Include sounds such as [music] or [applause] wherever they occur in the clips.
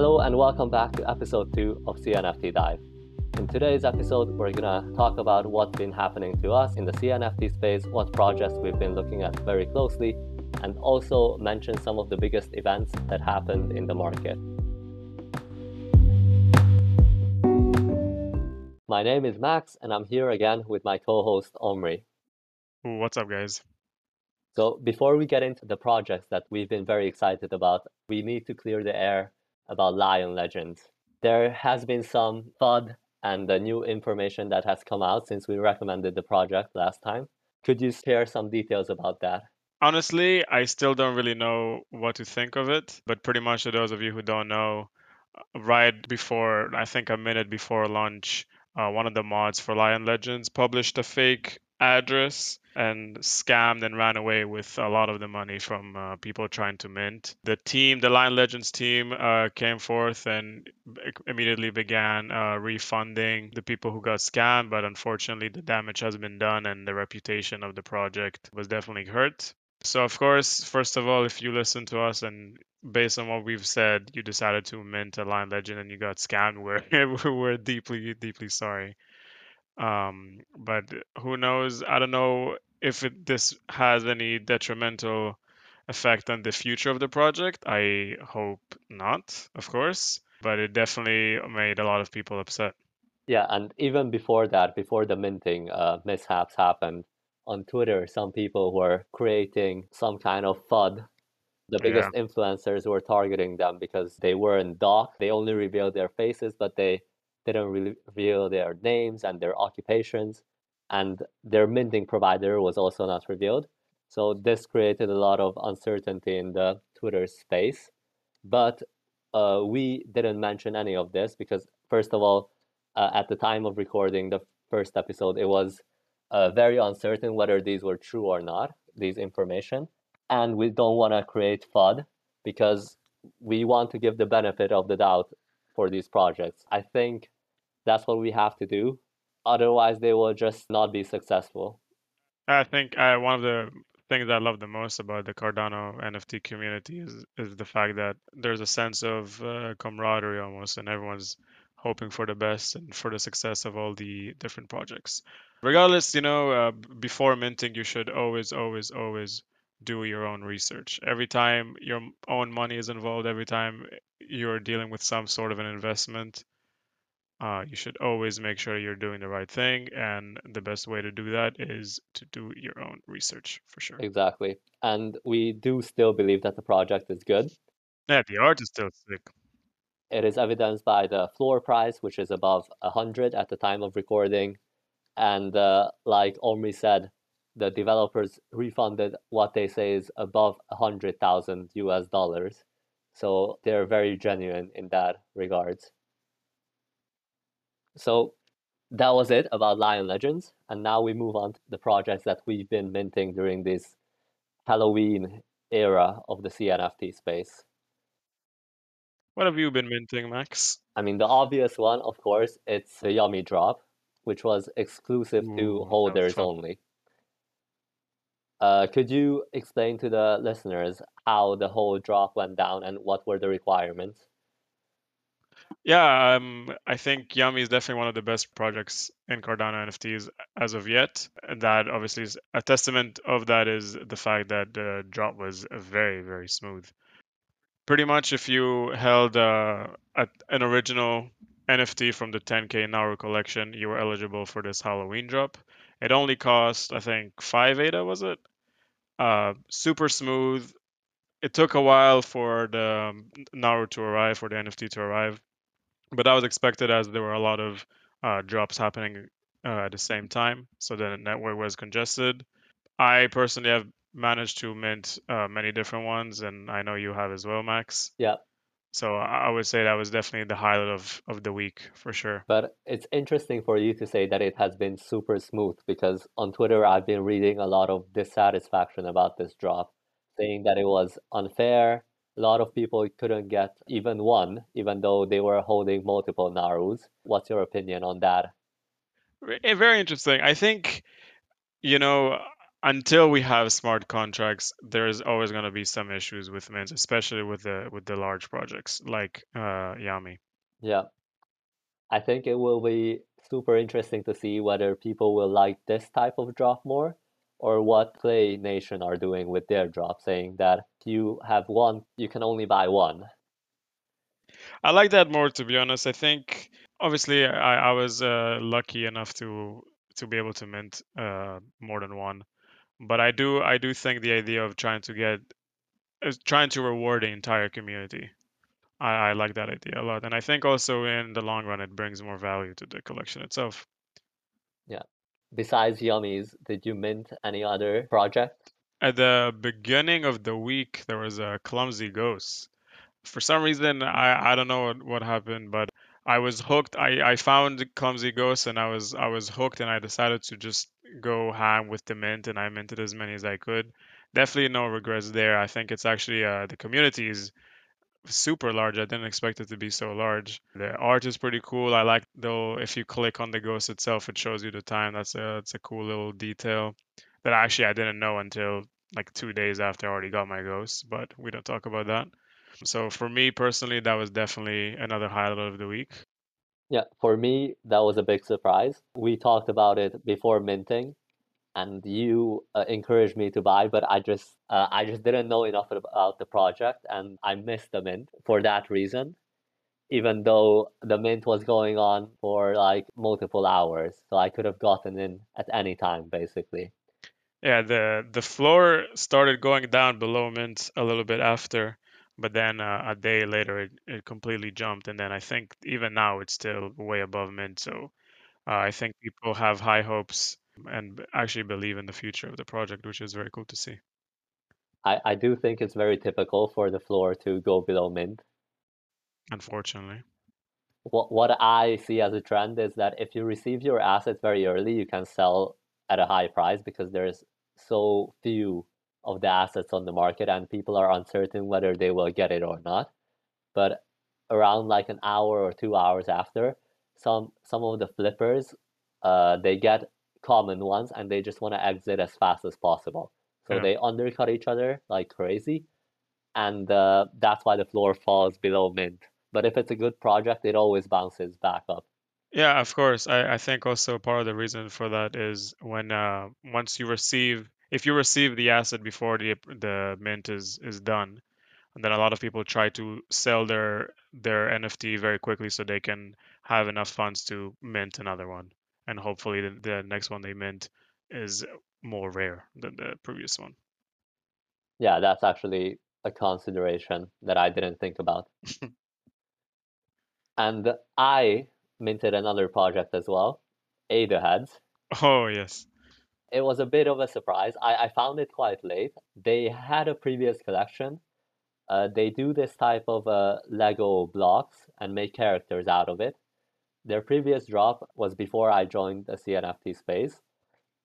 Hello and welcome back to episode 2 of CNFT Dive. In today's episode, we're gonna talk about what's been happening to us in the CNFT space, what projects we've been looking at very closely, and also mention some of the biggest events that happened in the market. My name is Max, and I'm here again with my co host Omri. What's up, guys? So, before we get into the projects that we've been very excited about, we need to clear the air about Lion Legends. There has been some FUD and the new information that has come out since we recommended the project last time. Could you share some details about that? Honestly, I still don't really know what to think of it, but pretty much to those of you who don't know, uh, right before, I think a minute before launch, uh, one of the mods for Lion Legends published a fake address and scammed and ran away with a lot of the money from uh, people trying to mint. The team, the Lion Legends team, uh, came forth and immediately began uh, refunding the people who got scammed, but unfortunately, the damage has been done and the reputation of the project was definitely hurt. So, of course, first of all, if you listen to us and based on what we've said, you decided to mint a Lion Legend and you got scammed, we're, [laughs] we're deeply, deeply sorry. Um, but who knows? I don't know if it, this has any detrimental effect on the future of the project. I hope not, of course, but it definitely made a lot of people upset. Yeah, and even before that, before the minting uh, mishaps happened, on Twitter, some people were creating some kind of FUD. The biggest yeah. influencers were targeting them because they were in doc. They only revealed their faces, but they didn't reveal their names and their occupations, and their minting provider was also not revealed. So this created a lot of uncertainty in the Twitter space. But uh, we didn't mention any of this because, first of all, uh, at the time of recording the first episode, it was uh, very uncertain whether these were true or not, these information. And we don't want to create FUD because we want to give the benefit of the doubt for these projects. I think that's what we have to do. Otherwise, they will just not be successful. I think uh, one of the things I love the most about the Cardano NFT community is is the fact that there's a sense of uh, camaraderie almost, and everyone's hoping for the best and for the success of all the different projects. Regardless, you know, uh, before minting, you should always, always, always do your own research. Every time your own money is involved, every time you're dealing with some sort of an investment, uh, you should always make sure you're doing the right thing. And the best way to do that is to do your own research for sure. Exactly. And we do still believe that the project is good. Yeah, the art is still sick. It is evidenced by the floor price, which is above 100 at the time of recording. And uh, like Omri said, the developers refunded what they say is above 100,000 US dollars. So they're very genuine in that regards. So that was it about Lion Legends. And now we move on to the projects that we've been minting during this Halloween era of the CNFT space. What have you been minting, Max? I mean, the obvious one, of course, it's the Yummi Drop, which was exclusive Ooh, to holders only. Uh, could you explain to the listeners how the whole drop went down and what were the requirements? Yeah, um, I think Yummi is definitely one of the best projects in Cardano NFTs as of yet. That obviously is a testament of that is the fact that the drop was very, very smooth. Pretty much, if you held uh, an original NFT from the 10K Naru collection, you were eligible for this Halloween drop. It only cost, I think, 5 ADA, was it? Uh, super smooth. It took a while for the um, Naru to arrive, for the NFT to arrive but that was expected as there were a lot of uh, drops happening uh, at the same time, so the network was congested. I personally have managed to mint uh, many different ones, and I know you have as well, Max. Yeah. So I would say that was definitely the highlight of, of the week for sure. But it's interesting for you to say that it has been super smooth because on Twitter I've been reading a lot of dissatisfaction about this drop, saying that it was unfair, a lot of people couldn't get even one, even though they were holding multiple Narus. What's your opinion on that? Eh, very interesting. I think, you know, until we have smart contracts, there is always going to be some issues with mints, especially with the with the large projects like uh, Yummi. Yeah. I think it will be super interesting to see whether people will like this type of drop more or what Play Nation are doing with their drop, saying that you have one, you can only buy one. I like that more, to be honest. I think obviously I, I was uh, lucky enough to to be able to mint uh, more than one, but I do I do think the idea of trying to get uh, trying to reward the entire community. I, I like that idea a lot, and I think also in the long run it brings more value to the collection itself. Yeah. Besides Yummis, did you mint any other project? At the beginning of the week, there was a Clumsy Ghost. For some reason, I, I don't know what, what happened, but I was hooked. I, I found Clumsy Ghost and I was I was hooked, and I decided to just go ham with the mint, and I minted as many as I could. Definitely no regrets there. I think it's actually uh, the community is super large. I didn't expect it to be so large. The art is pretty cool. I like though if you click on the ghost itself, it shows you the time. That's a that's a cool little detail that actually I didn't know until like two days after I already got my ghost. But we don't talk about that. So for me personally, that was definitely another highlight of the week. Yeah, for me, that was a big surprise. We talked about it before minting, and you uh, encouraged me to buy, but I just uh, I just didn't know enough about the project, and I missed the mint for that reason. Even though the mint was going on for like multiple hours, so I could have gotten in at any time, basically. Yeah, the the floor started going down below mint a little bit after, but then uh, a day later it, it completely jumped, and then I think even now it's still way above mint. So uh, I think people have high hopes and actually believe in the future of the project, which is very cool to see. I, I do think it's very typical for the floor to go below mint. Unfortunately. What what I see as a trend is that if you receive your assets very early, you can sell at a high price because there's so few of the assets on the market and people are uncertain whether they will get it or not. But around like an hour or two hours after, some some of the flippers uh, they get common ones and they just want to exit as fast as possible. So yeah. they undercut each other like crazy, and uh, that's why the floor falls below mint. But if it's a good project, it always bounces back up. Yeah, of course. I, I think also part of the reason for that is when uh, once you receive, if you receive the asset before the the mint is is done, and then a lot of people try to sell their their NFT very quickly so they can have enough funds to mint another one and hopefully the, the next one they mint is more rare than the previous one. Yeah, that's actually a consideration that I didn't think about. [laughs] and I minted another project as well, Ada Heads. Oh, yes. It was a bit of a surprise. I, I found it quite late. They had a previous collection. Uh, they do this type of uh, Lego blocks and make characters out of it. Their previous drop was before I joined the CNFT space.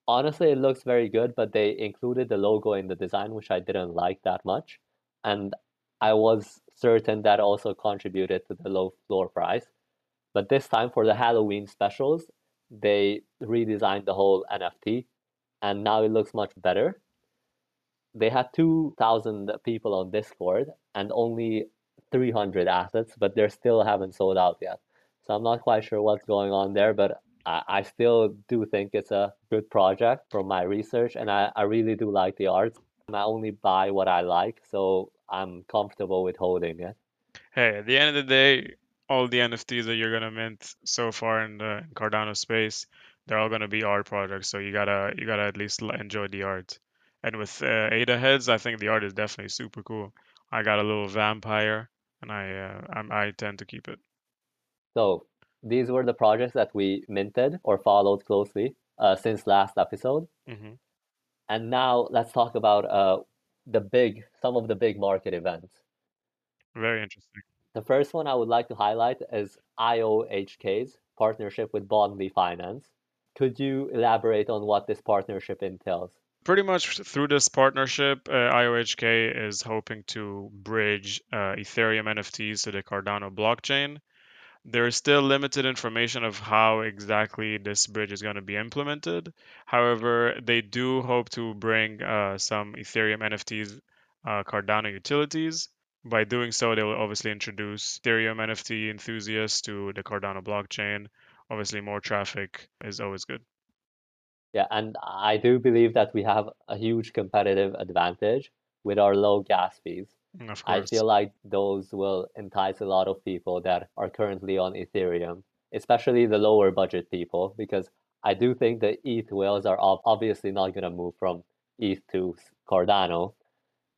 Honestly, it looks very good, but they included the logo in the design, which I didn't like that much. And I was certain that also contributed to the low floor price. But this time for the Halloween specials, they redesigned the whole NFT and now it looks much better. They had 2,000 people on Discord and only 300 assets, but they still haven't sold out yet. So I'm not quite sure what's going on there, but I, I still do think it's a good project from my research, and I, I really do like the art. I only buy what I like, so I'm comfortable with holding it. Hey, at the end of the day, all the NFTs that you're gonna mint so far in the Cardano space, they're all gonna be art projects. So you gotta you gotta at least enjoy the art. And with uh, Ada heads, I think the art is definitely super cool. I got a little vampire, and I uh, I tend to keep it. So these were the projects that we minted or followed closely uh, since last episode. Mm-hmm. And now let's talk about uh, the big, some of the big market events. Very interesting. The first one I would like to highlight is IOHK's partnership with Bondly Finance. Could you elaborate on what this partnership entails? Pretty much through this partnership, uh, IOHK is hoping to bridge uh, Ethereum NFTs to the Cardano blockchain there is still limited information of how exactly this bridge is going to be implemented. However, they do hope to bring uh, some Ethereum NFTs uh, Cardano utilities. By doing so, they will obviously introduce Ethereum NFT enthusiasts to the Cardano blockchain. Obviously, more traffic is always good. Yeah, and I do believe that we have a huge competitive advantage with our low gas fees. Mm, I feel like those will entice a lot of people that are currently on Ethereum, especially the lower budget people, because I do think the ETH whales are obviously not going to move from ETH to Cardano,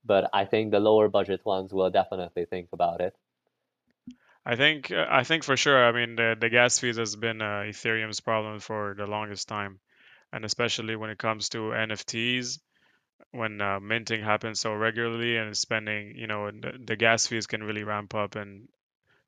but I think the lower budget ones will definitely think about it. I think uh, I think for sure. I mean, the the gas fees has been uh, Ethereum's problem for the longest time, and especially when it comes to NFTs, when uh, minting happens so regularly and spending, you know, the, the gas fees can really ramp up and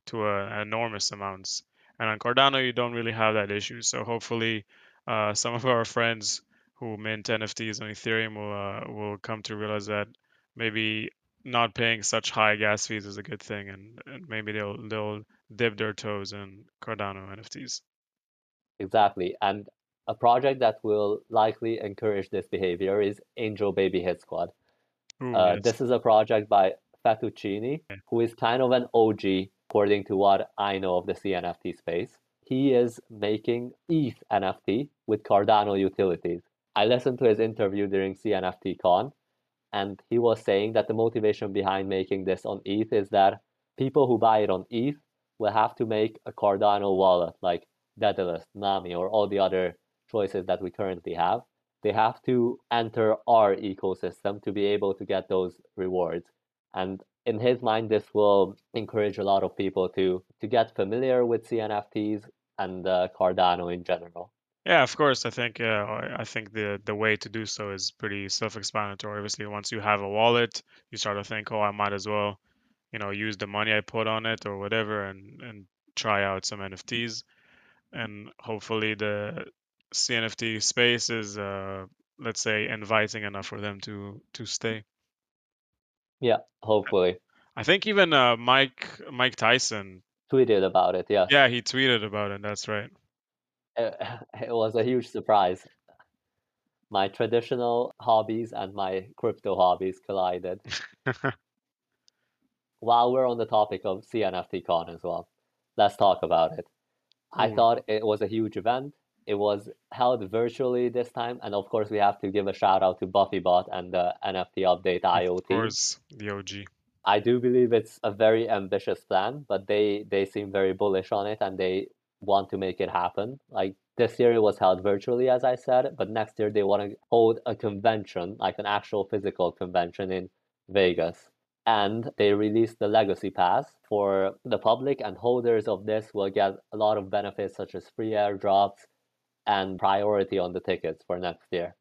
to a, enormous amounts. And on Cardano, you don't really have that issue. So hopefully, uh, some of our friends who mint NFTs on Ethereum will uh, will come to realize that maybe not paying such high gas fees is a good thing, and, and maybe they'll they'll dip their toes in Cardano NFTs. Exactly. And a project that will likely encourage this behavior is Angel Baby Hit Squad. Ooh, Uh, yes. this is a project by Fettuccini, Yeah. who is kind of an OG, according to what I know of the CNFT space. He is making ETH NFT with Cardano utilities. I listened to his interview during CNFT Con, and he was saying that the motivation behind making this on ETH is that people who buy it on ETH will have to make a Cardano wallet like Daedalus, Nami, or all the other choices that we currently have. They have to enter our ecosystem to be able to get those rewards. And in his mind, this will encourage a lot of people to to get familiar with CNFTs and uh, Cardano in general. Yeah, of course. I think uh, I think the the way to do so is pretty self-explanatory. Obviously, once you have a wallet, you start to think, oh, I might as well, you know, use the money I put on it or whatever, and and try out some NFTs. And hopefully, the CNFT space is, uh, let's say, inviting enough for them to to stay. Yeah, hopefully. I think even uh, Mike Mike Tyson Tweeted about it, yes. Yeah, he tweeted about it. That's right. It, [laughs] it was a huge surprise. My traditional hobbies and my crypto hobbies collided. [laughs] While we're on the topic of CNFTCon as well, let's talk about it. I Ooh. thought it was a huge event. It was held virtually this time, and of course, we have to give a shout out to BuffyBot and the NFT Update IO Of course, the OG. I do believe it's a very ambitious plan, but they they seem very bullish on it and they want to make it happen. Like this year it was held virtually, as I said, but next year they want to hold a convention, like an actual physical convention in Vegas. And they released the Legacy Pass for the public, and holders of this will get a lot of benefits such as free airdrops and priority on the tickets for next year.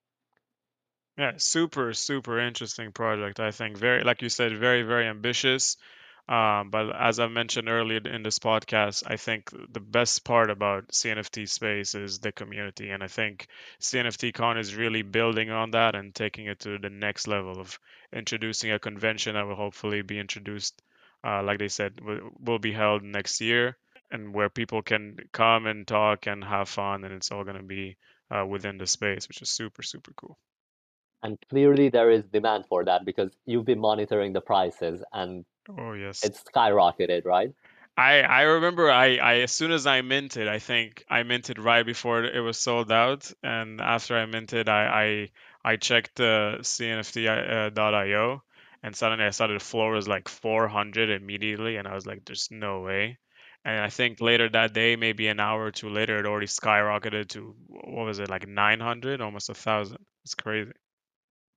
Yeah, super, super interesting project. I think very, like you said, very, very ambitious. Um, but as I mentioned earlier in this podcast, I think the best part about CNFT space is the community, and I think CNFT Con is really building on that and taking it to the next level of introducing a convention that will hopefully be introduced, uh, like they said, will, will be held next year, and where people can come and talk and have fun, and it's all going to be uh, within the space, which is super, super cool. And clearly there is demand for that because you've been monitoring the prices and Oh yes. it's skyrocketed, right? I I remember I I as soon as I minted, I think I minted right before it was sold out, and after I minted, I I I checked the CNFT.io, uh, and suddenly I saw the floor was like 400 immediately, and I was like, "There's no way." And I think later that day, maybe an hour or two later, it already skyrocketed to what was it like 900, almost a thousand. It's crazy.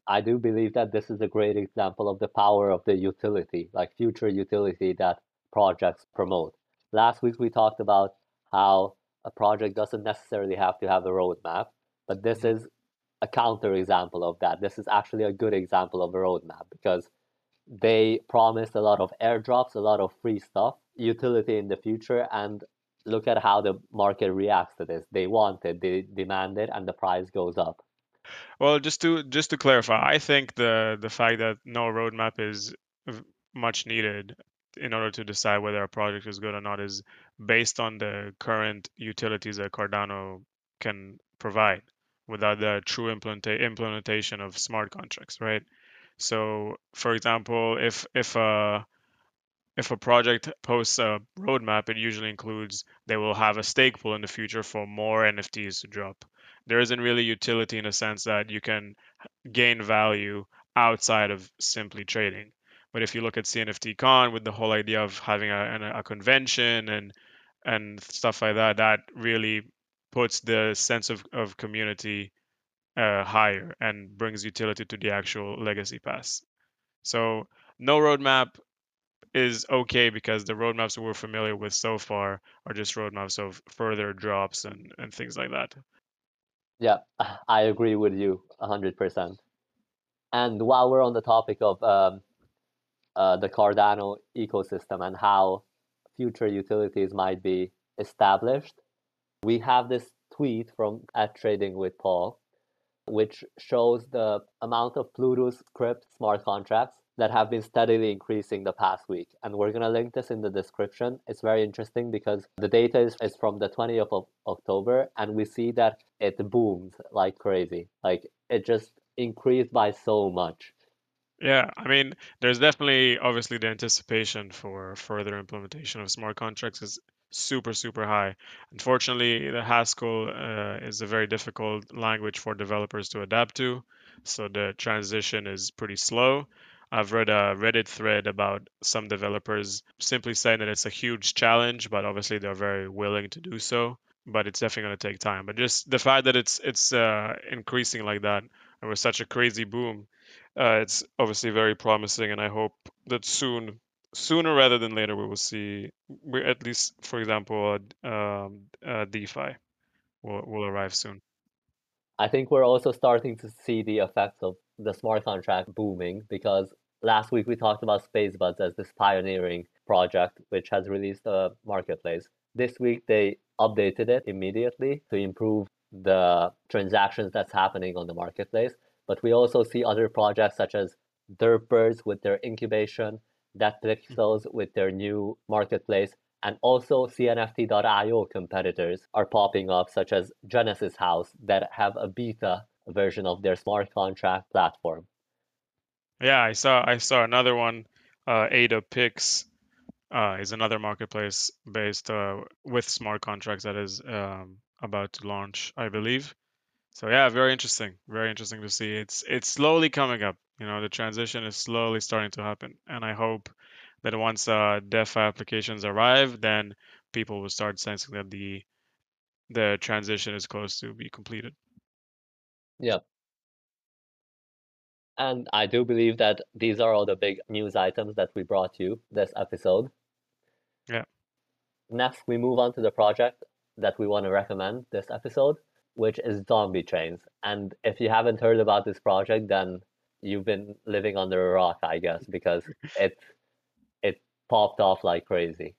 I do believe that this is a great example of the power of the utility, like future utility that projects promote. Last week we talked about how a project doesn't necessarily have to have a roadmap, but this Mhm. is a counter example of that. This is actually a good example of a roadmap because they promised a lot of airdrops, a lot of free stuff, utility in the future, and look at how the market reacts to this. They want it, they demand it, and the price goes up. Well, just to just to clarify, I think the the fact that no roadmap is much needed. in order to decide whether a project is good or not is based on the current utilities that Cardano can provide without the true implementa- implementation of smart contracts, right? So, for example, if if a if a project posts a roadmap, it usually includes they will have a stake pool in the future for more NFTs to drop. There isn't really utility in a sense that you can gain value outside of simply trading. But if you look at CNFT Con with the whole idea of having a, a convention and and stuff like that, that really puts the sense of, of community uh, higher and brings utility to the actual legacy pass. So no roadmap is okay because the roadmaps we're familiar with so far are just roadmaps of further drops and, and things like that. Yeah, I agree with you 100%. And while we're on the topic of um, uh, the Cardano ecosystem and how future utilities might be established, we have this tweet from at Trading with Paul, which shows the amount of Plutus script smart contracts that have been steadily increasing the past week. And we're going to link this in the description. It's very interesting because the data is, is from the 20th of October, and we see that it boomed like crazy. Like it just increased by so much. Yeah, I mean, there's definitely obviously the anticipation for further implementation of smart contracts is super, super high. Unfortunately, the Haskell uh, is a very difficult language for developers to adapt to, so the transition is pretty slow. I've read a Reddit thread about some developers simply saying that it's a huge challenge, but obviously they're very willing to do so. But it's definitely going to take time. But just the fact that it's it's uh, increasing like that, and with such a crazy boom, uh, it's obviously very promising. And I hope that soon, sooner rather than later, we will see, we at least, for example, um, DeFi will will arrive soon. I think we're also starting to see the effects of the smart contract booming because last week we talked about SpaceBuds as this pioneering project which has released a marketplace. This week they updated it immediately to improve the transactions that's happening on the marketplace. But we also see other projects such as Derpbirds with their incubation, Pixels hmm. with their new marketplace, and also CNFT.io competitors are popping up, such as Genesis House, that have a beta version of their smart contract platform. Yeah, I saw I saw another one. Uh, Adapix uh, is another marketplace based uh, with smart contracts that is um, about to launch, I believe. So yeah, very interesting. Very interesting to see. It's it's slowly coming up. You know, the transition is slowly starting to happen, and I hope that once uh, DeFi applications arrive, then people will start sensing that the the transition is close to be completed. Yeah, and I do believe that these are all the big news items that we brought you this episode. Yeah. Next, we move on to the project that we want to recommend this episode, which is Zombie Chains. And if you haven't heard about this project, then you've been living under a rock, I guess, because [laughs] it it popped off like crazy.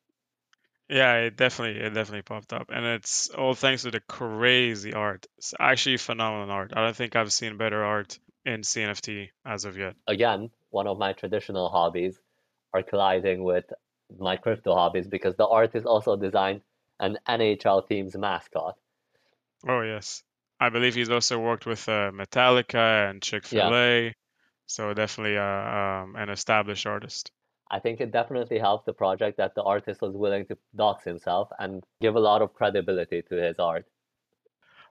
Yeah, it definitely it definitely popped up, and it's all thanks to the crazy art. It's actually phenomenal art. I don't think I've seen better art in CNFT as of yet. Again, one of my traditional hobbies are colliding with my crypto hobbies because the artist also designed an NHL team's mascot. Oh yes, I believe he's also worked with uh, Metallica and Chick Fil A, yeah. so definitely uh, um, an established artist. I think it definitely helped the project that the artist was willing to dox himself and give a lot of credibility to his art.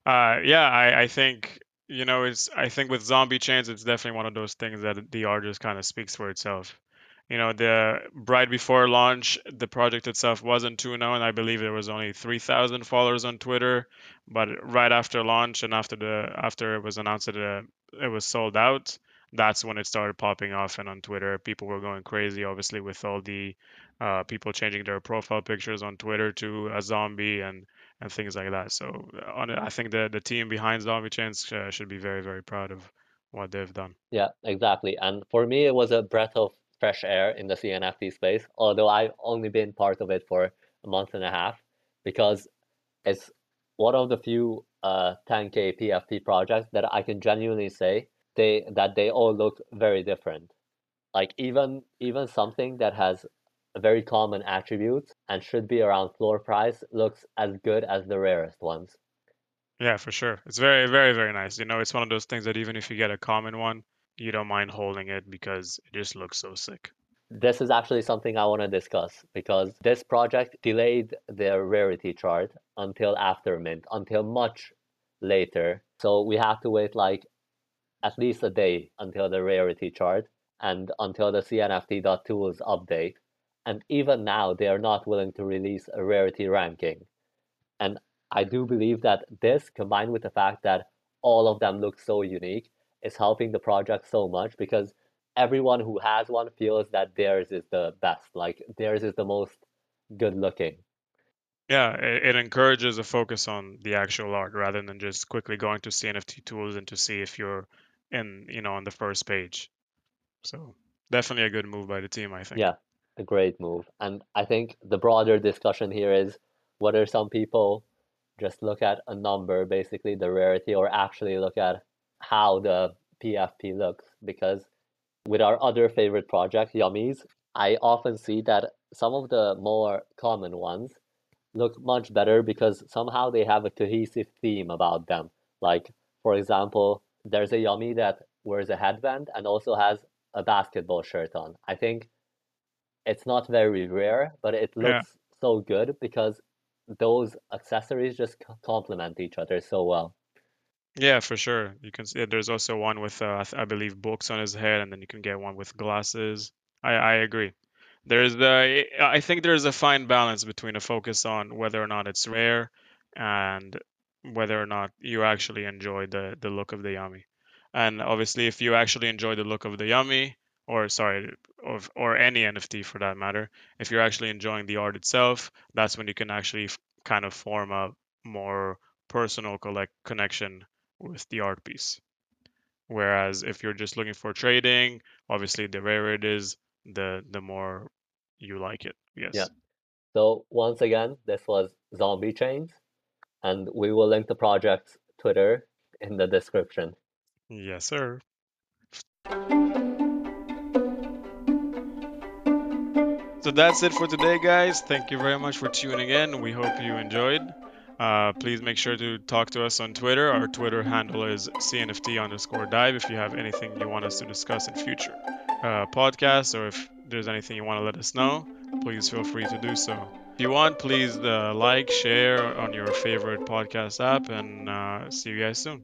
Uh, yeah, I, I think you know, it's I think with zombie chains, it's definitely one of those things that the art just kind of speaks for itself. You know, the right before launch, the project itself wasn't too known. I believe there was only 3,000 followers on Twitter, but right after launch and after the after it was announced that it, uh, it was sold out, that's when it started popping off. And on Twitter, people were going crazy, obviously, with all the uh, people changing their profile pictures on Twitter to a zombie and and things like that. So on I think the the team behind Zombie Chains uh, should be very very proud of what they've done. Yeah, exactly. And for me, it was a breath of fresh air in the CNFT space. Although I've only been part of it for a month and a half, because it's one of the few uh, 10k PFP projects that I can genuinely say they that they all look very different. Like even even something that has a very common attribute and should be around floor price looks as good as the rarest ones. Yeah, for sure. It's very, very, very nice. You know, it's one of those things that even if you get a common one, you don't mind holding it because it just looks so sick. This is actually something I want to discuss because this project delayed their rarity chart until after mint, until much later. So we have to wait like at least a day until the rarity chart and until the CNFT.tools update. And even now, they are not willing to release a rarity ranking. And I do believe that this, combined with the fact that all of them look so unique, is helping the project so much because everyone who has one feels that theirs is the best. Like theirs is the most good looking. Yeah, it, encourages a focus on the actual art rather than just quickly going to CNFT tools and to see if you're in, you know, on the first page. So definitely a good move by the team, I think. Yeah, a great move. And I think the broader discussion here is whether some people just look at a number, basically the rarity, or actually look at how the PFP looks. Because with our other favorite project, Yummis, I often see that some of the more common ones look much better because somehow they have a cohesive theme about them. Like, for example, there's a Yummi that wears a headband and also has a basketball shirt on. I think it's not very rare, but it looks yeah. so good because those accessories just complement each other so well. Yeah, for sure. You can see there's also one with uh, I believe books on his head, and then you can get one with glasses. I I agree. There's the I think there's a fine balance between a focus on whether or not it's rare and whether or not you actually enjoy the the look of the Yummi. And obviously, if you actually enjoy the look of the Yummi, or sorry, of or any NFT for that matter, if you're actually enjoying the art itself, that's when you can actually f- kind of form a more personal collect connection with the art piece. Whereas if you're just looking for trading, obviously the rarer it is, the the more you like it. Yes. Yeah. So once again, this was Zombie Chains, and we will link the project's Twitter in the description. Yes, sir. So that's it for today, guys. Thank you very much for tuning in. We hope you enjoyed. Uh, please make sure to talk to us on Twitter. Our Twitter handle is CNFT underscore dive if you have anything you want us to discuss in future uh, podcasts or if there's anything you want to let us know, please feel free to do so. If you want, please uh, like, share on your favorite podcast app, and uh, see you guys soon.